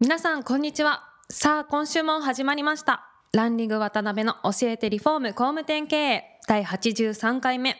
皆さんこんにちは。さあ今週も始まりました。ランリング渡辺の教えてリフォーム工務店経営。第83回目。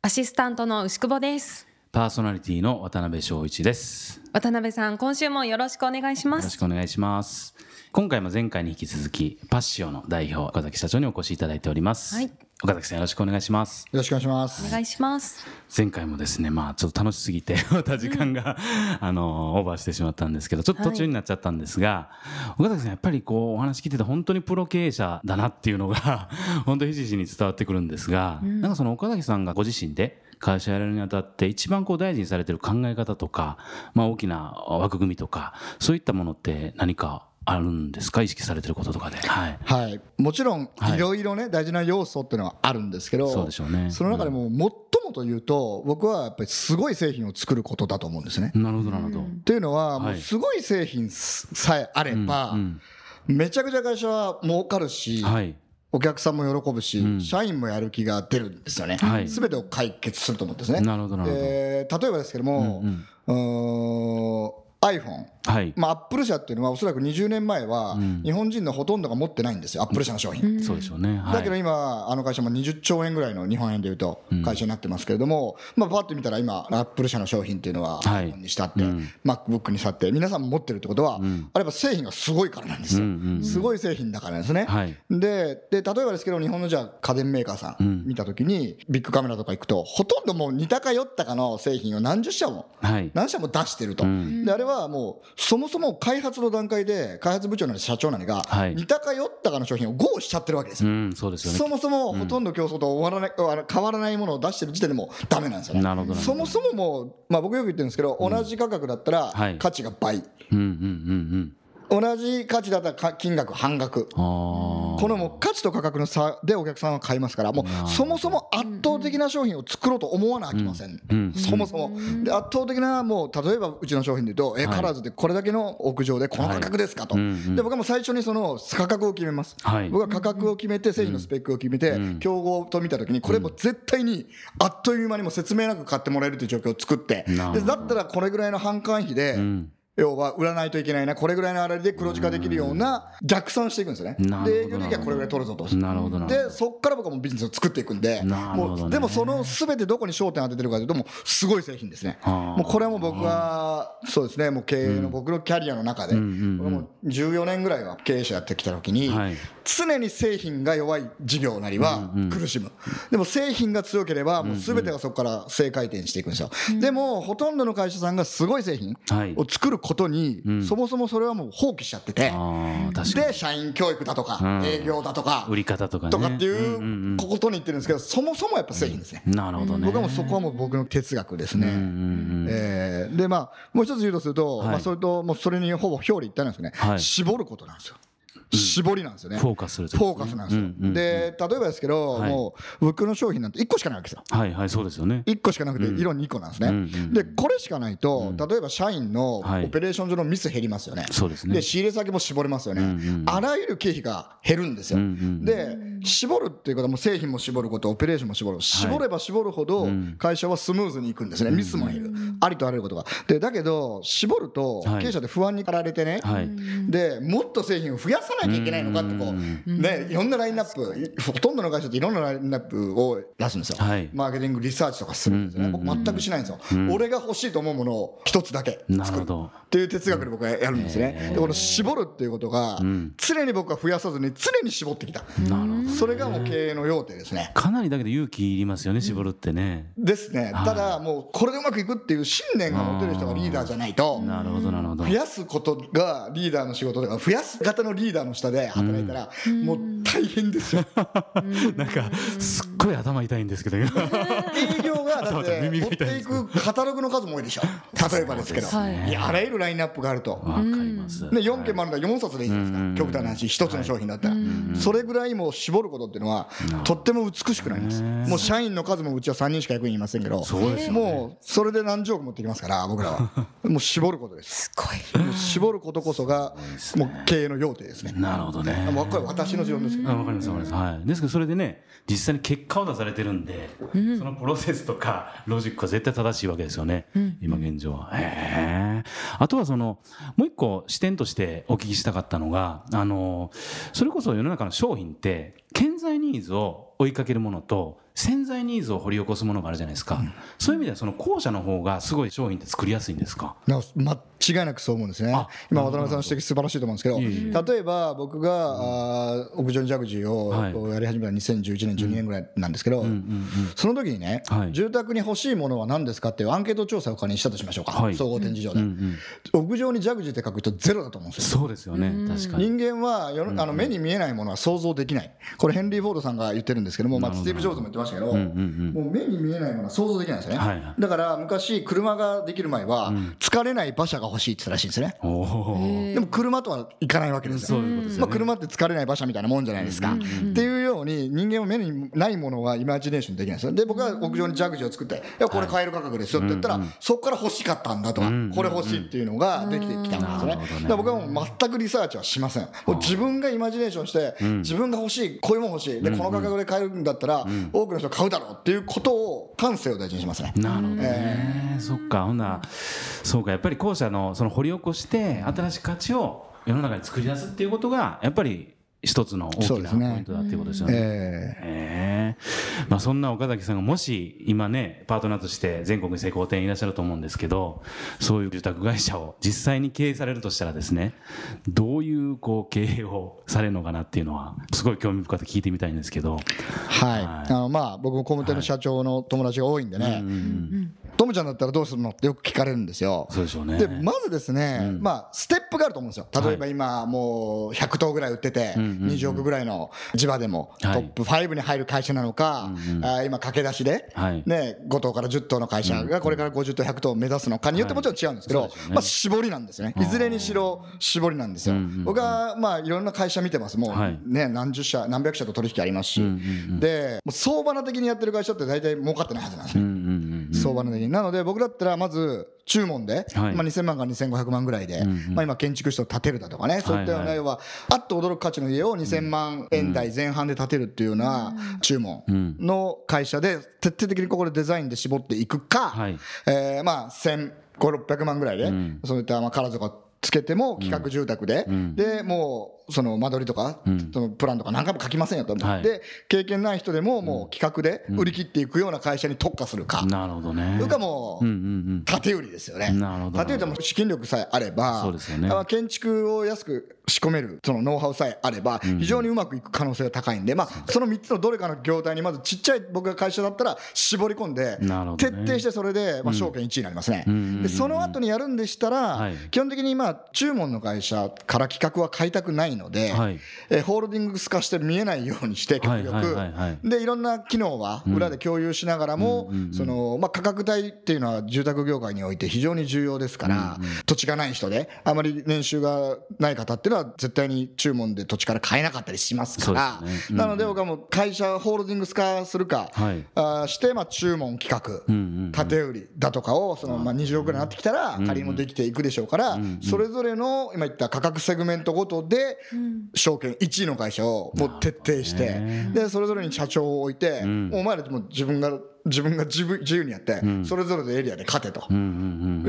アシスタントの牛久保です。パーソナリティの渡辺翔一です。渡辺さん今週もよろしくお願いしまよろしすくお願いします。今回も前回に引き続き、パッシオの代表、岡崎社長にお越しいただいております。はい岡崎さんよろしくお願いします。よろしくお願いします。お願いします前回もですね、まあちょっと楽しすぎて、また時間が、あの、オーバーしてしまったんですけど、ちょっと途中になっちゃったんですが、岡崎さんやっぱりこう、お話聞いてて本当にプロ経営者だなっていうのが、本当にひしひしに伝わってくるんですが、なんかその岡崎さんがご自身で、会社やるにあたって一番こう大事にされてる考え方とか、まあ大きな枠組みとか、そういったものって何かあるんですか？意識されてることとかで。はい。はい、もちろんはいいろいろね大事な要素っていうのはあるんですけど、そうでしょうねその中でも最もというと僕はやっぱりすごい製品を作ることだと思うんですね。なるほど、なるほど。っていうのはもはいうすごい製品さえあればうんめちゃくちゃ会社は儲かるしはい。お客さんも喜ぶしん社員もやる気が出るんですよねはい。全てを解決すると思うんですね。なるほど、なるほど。で例えばですけどもうんうーん iPhone はい。まあ、アップル社っていうのはおそらく20年前はん日本人のほとんどが持ってないんですよ、アップル社の商品。そうでしょうね。はい。だけど今、あの会社も20兆円ぐらいの日本円でいうと会社になってますけれども、まあ、パッと見たら今、アップル社の商品っていうのは、はい iPhone にしたって、うん MacBook にしたって、皆さんも持ってるってことは、あれば製品がすごいからなんですようんうんうん。すごい製品だからですね。はいでで、例えばですけど、日本のじゃあ家電メーカーさん見たときに、ビッグカメラとか行くと、ほとんどもう似たか寄ったかの製品を何十社もはい。何社も出してると、んであれはもう、そもそも開発の段階で、開発部長なり社長なりがはい、似たか寄ったかの商品を GO しちゃってるわけですよ。うん、そすよね。そもそもほとんど競争と終わらない、あの変わらないものを出してる時点でもうダメなんですよね。そもそももう、まあ、僕よく言ってるんですけど、同じ価格だったらはい。価値が倍、うんうんうん同じ価値だったらか金額半額。このもう価値と価格の差でお客さんは買いますから、もうそもそも圧倒的な商品を作ろうと思わなきゃいけません、うん。そもそも。で、圧倒的な、もう例えばうちの商品で言うと、え、はい。カラーズでこれだけの屋上でこの価格ですかと、で僕はもう最初にその価格を決めます、はい。僕は価格を決めて、製品のスペックを決めて、うん。競合と見たときに、これも絶対にあっという間にも説明なく買ってもらえるという状況を作って、でだったらこれぐらいの販管費で、うん。要は売らないといけないな、これぐらいの粗利で黒字化できるような逆算していくんですよね。で、営業利益はこれぐらい取るぞと。なるほどなるほど。で、そこから僕はもうビジネスを作っていくんで、なるほどねもうでもそのすべてどこに焦点を当ててるかというと、もうすごい製品ですね。はあもうこれはもう僕は、そうですね、もう経営の僕のキャリアの中で、もう14年ぐらいは経営者やってきたときに、はい常に製品が弱い事業なりは苦しむ。でも製品が強ければ、もうすべてがそこから正回転していくんですよ。でも、ほとんどの会社さんがすごい製品はいを作ることに、そもそもそれはもう放棄しちゃってて。で、社員教育だとか、うん営業だとか、売り方とかね。とかっていんんうことに言ってるんですけど、そもそもやっぱ製品ですね。うんなるほどね。僕はもうそこはもう僕の哲学ですね。うんうんうんえーで、まあ、もう一つ言うとすると、はいまあ、それと、もうそれにほぼ表裏一体なんですよね。はい絞ることなんですよ。絞りなんですよね。フォーカスするとフォーカスなんですよ。うんうんうんで、例えばですけど、はいもう、僕の商品なんて1個しかないわけですよ。はいはい、そうですよね。1個しかなくて、色2個なんですね。うんうんで、これしかないと、例えば社員のはいオペレーション上のミス減りますよね。そうですねで、仕入れ先も絞れますよね。うんうんあらゆる経費が減るんですよ。うんうんで、絞るっていうことはもう製品も絞ること、オペレーションも絞る。絞れば絞るほど会社はスムーズにいくんですね。ミスも減る。ありとあらゆることが。で、だけど、絞るとはい経営者って不安に駆られてね、はい。でもっと製品を増やさなきゃいけないのかってこう、ね、いろんなラインナップほとんどの会社っていろんなラインナップを出すんですよ、はい。マーケティングリサーチとかするんですよね、僕全くしないんですよ、俺が欲しいと思うものを一つだけ作る。っていう哲学で僕はやるんですね、でこの絞るっていうことが常に僕は増やさずに常に絞ってきた。それがもう経営の要点ですね。かなりだけど勇気いりますよね、絞るってね。ですね、ただもうこれでうまくいくっていう信念が持てる人がリーダーじゃないと、なるほど、なるほど。増。やすことがリーダーの仕事だから増やす型のリーダーの下で働いたら、もう大変ですよ。なんかすっごい頭痛いんですけど。今営業がだって耳持っていくカタログの数も多いでしょ。例えばですけど。ね。いやあらゆるラインナップがあると。わかります、ね、4件もあるんだ4冊でいいじゃないですか？極端な話1つの商品だったら。それぐらいもう絞ることっていうのはとっても美しくなります。もう社員の数もうちは3人しか役員いませんけど。そうですよね。もうそれで何十億持ってきますから僕らは。もう絞ることです。すごい。絞ることこそがもう経営の要点ですね。なるほどね。もうこれ私の持論ですけどあわかりますわかります、はい、ですけどそれでね実際に結果を出されてるんで、そのプロセスとかロジックは絶対正しいわけですよね、今現状は。へえあとはそのもう一個視点としてお聞きしたかったのがあのそれこそ世の中の商品って顕在ニーズを追いかけるものと潜在ニーズを掘り起こすものがあるじゃないですか、そういう意味ではその後者の方がすごい商品って作りやすいんですか？な間違いなくそう思うんですね。あ、今、渡辺さんの指摘、素晴らしいと思うんですけど、例えば僕が、あー屋上にジャグジーはい。をやり始めた2011年、12年ぐらいなんですけど、その時にね、はい。住宅に欲しいものは何ですかっていうアンケート調査を仮にしたとしましょうか、はい。総合展示場で、屋上にジャグジーって書くとゼロだと思うんですよ。そうですよね。確かに。人間はあの目に見えないものは想像できない、これ、ヘンリー・フォードさんが言ってるんですけども、まあ、スティーブ・ジョブズも言ってましたけど、もう目に見えないものは想像できないんですよね、だから昔、車ができる前は、疲れない馬車が欲しいって言ってたらしいんですね。でも車とはいかないわけですよ。まあ、車って疲れない馬車みたいなもんじゃないですか。っていうように人間は目にないものはイマジネーションできないんですよ。で僕は屋上にジャグジーを作って「いやこれ買える価格ですよ」って言ったら、そこから欲しかったんだとか、これ欲しいっていうのができてきたんですよね。ね。だから僕はもう全くリサーチはしません。もう自分がイマジネーションして、自分が欲しいこういうもん欲しい。でこの価格で買えるんだったら、多くの人買うだろうっていうことを感性を大事にしますね。なるほどね、そっか。ほんならそうか。やっぱり後者のその掘り起こして新しい価値を世の中に作り出すっていうことがやっぱり一つの大きなポイントだっていうことですよね。えええまあ、そんな岡崎さんがもし今ねパートナーとして全国に成功店いらっしゃると思うんですけどそういう住宅会社を実際に経営されるとしたらですねどういうこう経営をされるのかなっていうのはすごい興味深く聞いてみたいんですけど。はい、はい。あのまあ僕も工務店の社長の友達が多いんでね、トムちゃんだったらどうするのってよく聞かれるんですよ。そうでしょうね。でまずですね、まあステップがあると思うんですよ。例えば今もう100頭ぐらい売ってて、20億ぐらいの地場でもトはい。ップ5に入る会社なのか、あー今駆け出しで、はい。ね5頭から10頭の会社がこれから50頭100頭を目指すのかによってもちろん違うんですけど、まあ絞りなんですね。いずれにしろ絞りなんですよ。僕はまあいろんな会社見てます。もはい。うね何十社何百社と取引ありますし、でもう相場の的にやってる会社って大体儲かってないはずなんですね。うんうん。うん相場の的になので僕だったらまず注文で、はい。まあ、2000万から2500万ぐらいで、まあ、今建築士を建てるだとかねそういったような要はあっと驚く価値の家を2000万円台前半で建てるっていうような注文の会社で徹底的にここでデザインで絞っていくか、はい。えーまあ1500600万ぐらいで、そういったまあカラーとかつけても企画住宅で、でもうその間取りとか、そのプランとか何回も書きませんよと、はい。で経験ない人でももう企画で売り切っていくような会社に特化するか、なるほどね。それかもう、縦売りですよね。なるほど。縦売りは資金力さえあれば、そうですよね。あ建築を安く仕込めるそのノウハウさえあれば、非常にうまくいく可能性が高いんで、まあ、その3つのどれかの業態にまずちっちゃい僕が会社だったら絞り込んで、徹底してそれで、まあ、証券1位になりますね。でその後にやるんでしたら、はい。基本的にまあ注文の会社から企画は買いたくないので、はい。えーホールディングス化して見えないようにして極力、でいろんな機能は裏で共有しながらも、そのまあ、価格帯っていうのは住宅業界において非常に重要ですから、土地がない人であまり年収がない方っていうのは絶対に注文で土地から買えなかったりしますから。ね。うんなので僕はもう会社ホールディングス化するか、はい。あーしてまあ注文企画、縦売りだとかをそのまあ20億ぐらいになってきたら仮にもできていくでしょうから、それぞれの今言った価格セグメントごとで証券1位の会社をもう徹底して、でそれぞれに社長を置いて、お前らもう自分が自分が自分自由にやって、それぞれのエリアで勝てと、い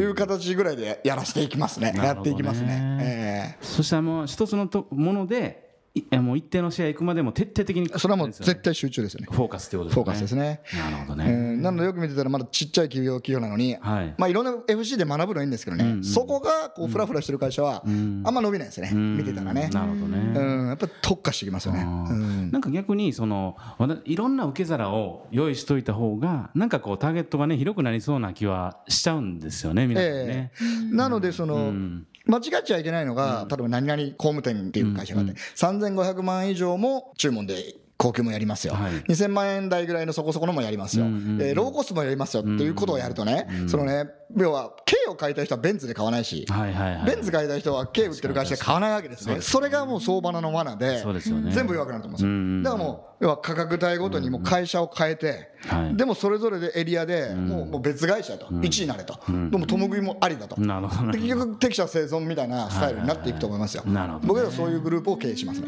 う形ぐらいでやらせていきますね。やっていきますね。えそしたらもう一つのとものでいやもう一定の試合行くまでも徹底的にーそれはもう絶対集中ですよね。フォーカスってことですね。フォーカスですね。なるほどうね、ん。なのでよく見てたらまだちっちゃい企業企業なのに、はい。まあいろんな FC で学ぶのはいいんですけどね、そこがこうフラフラしてる会社はあんま伸びないですね、見てたらね。なるほどね、うん、やっぱり特化してきますよね。うん。なんか逆にそのいろんな受け皿を用意しといた方がなんかこうターゲットがね広くなりそうな気はしちゃうんですよね皆さんね。え。え。なのでその、間違っちゃいけないのが、例えば何々工務店っていう会社があって、3500万以上も注文で高級もやりますよ、はい、2000万円台ぐらいのそこそこのもやりますよ、うえー、ローコストもやりますよっていうことをやるとね、そのね要は軽を買いたい人はベンツで買わないし、ベンツ買いたい人は軽売ってる会社で買わないわけですね。それがもう相場の罠で、ね、全部弱くなると思うんですよ、だからもう要は価格帯ごとにも会社を変えて、でもそれぞれでエリアでもうもう別会社と、うん、1位になれと、うん、でも共食いもありだと、なるほど、ね、結局適者生存みたいなスタイルになっていくと思いますよ、なるほど、ね、僕はそういうグループを経営しますね、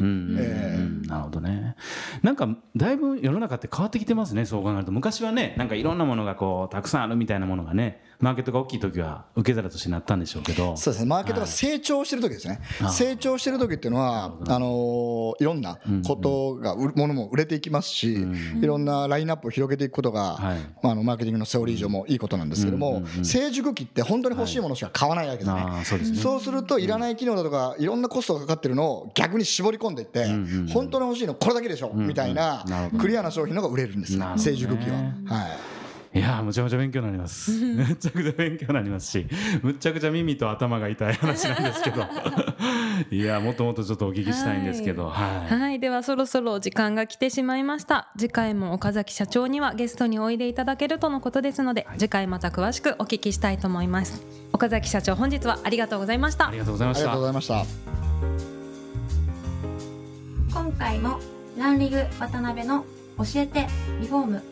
なるほどね。なんかだいぶ世の中って変わってきてますねそう考えると。昔はねなんかいろんなものがこうたくさんあるみたたいなものがねマーケットが大きい時は受け皿としてなったんでしょうけど。そうですね。マーケットが成長してる時ですね、はい、成長してる時っていうのはあのいろんなことが、うんうん、ものも売れていきますし、うんうん、いろんなラインナップを広げていくことが、はい、まあ、あのマーケティングのセオリー上もいいことなんですけども、うんうんうん、成熟期って本当に欲しいものしか買わないわけですねはい、そうですね。そうするといらない機能だとかいろんなコストがかかってるのを逆に絞り込んでいって、うんうんうん、本当に欲しいのこれだけでしょ、みたいなクリアな商品の方が売れるんですね。成熟期は。はいいやむちゃむちゃ勉強になります。むちゃくちゃ勉強になりますしむちゃくちゃ耳と頭が痛い話なんですけど。いやもっともっとちょっとお聞きしたいんですけど。はい、はい、ではそろそろ時間が来てしまいました。次回も岡崎社長にはゲストにおいでいただけるとのことですので、はい、次回また詳しくお聞きしたいと思います。岡崎社長本日はありがとうございました。ありがとうございました。ありがとうございました。今回もランリグ渡辺の教えてリフォーム